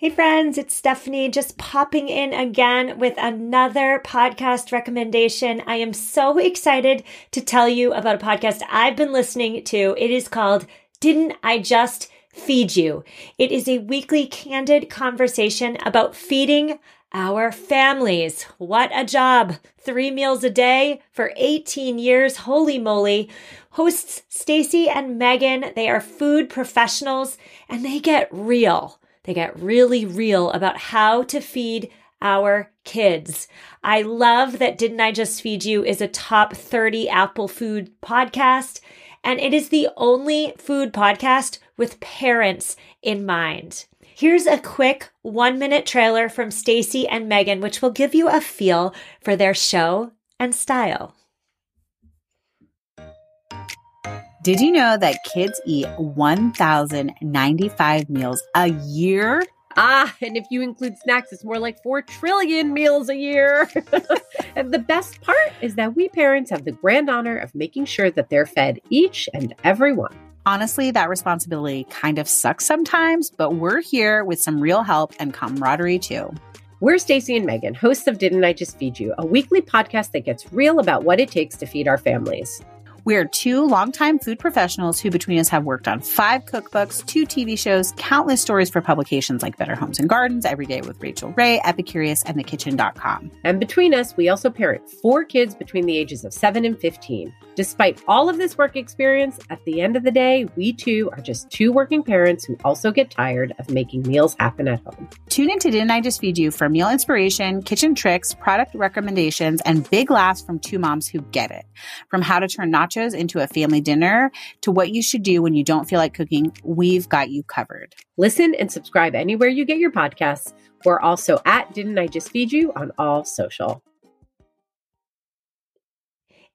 Hey friends, it's Stephanie just popping in again with another podcast recommendation. I am so excited to tell you about a podcast I've been listening to. It is called Didn't I Just Feed You? It is a weekly candid conversation about feeding our families. What a job. Three meals a day for 18 years. Holy moly. Hosts Stacy and Megan, they are food professionals and they get real. They get really real about how to feed our kids. I love that Didn't I Just Feed You is a top 30 Apple food podcast. And it is the only food podcast with parents in mind. Here's a quick one minute trailer from Stacy and Megan, which will give you a feel for their show and style. Did you know that kids eat 1,095 meals a year? Ah, and if you include snacks, it's more like 4 trillion meals a year. and the best part is that we parents have the grand honor of making sure that they're fed each and every one. Honestly, that responsibility kind of sucks sometimes, but we're here with some real help and camaraderie too. We're Stacy and Megan, hosts of Didn't I Just Feed You, a weekly podcast that gets real about what it takes to feed our families. We are two longtime food professionals who, between us, have worked on five cookbooks, two TV shows, countless stories for publications like Better Homes and Gardens, Every Day with Rachael Ray, Epicurious, and TheKitchn.com. And between us, we also parent four kids between the ages of 7 and 15. Despite all of this work experience, at the end of the day, we too are just two working parents who also get tired of making meals happen at home. Tune in to Didn't I Just Feed You for meal inspiration, kitchen tricks, product recommendations, and big laughs from two moms who get it. From how to turn nachos into a family dinner to what you should do when you don't feel like cooking, we've got you covered. Listen and subscribe anywhere you get your podcasts. We're also at Didn't I Just Feed You on all social.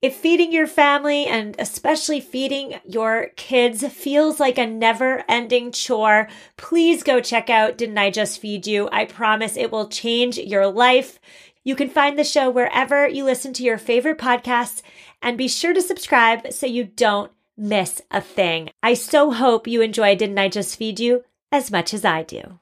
If feeding your family and especially feeding your kids feels like a never ending chore, please go check out Didn't I Just Feed You? I promise it will change your life. You can find the show wherever you listen to your favorite podcasts and be sure to subscribe so you don't miss a thing. I so hope you enjoy Didn't I Just Feed You as much as I do.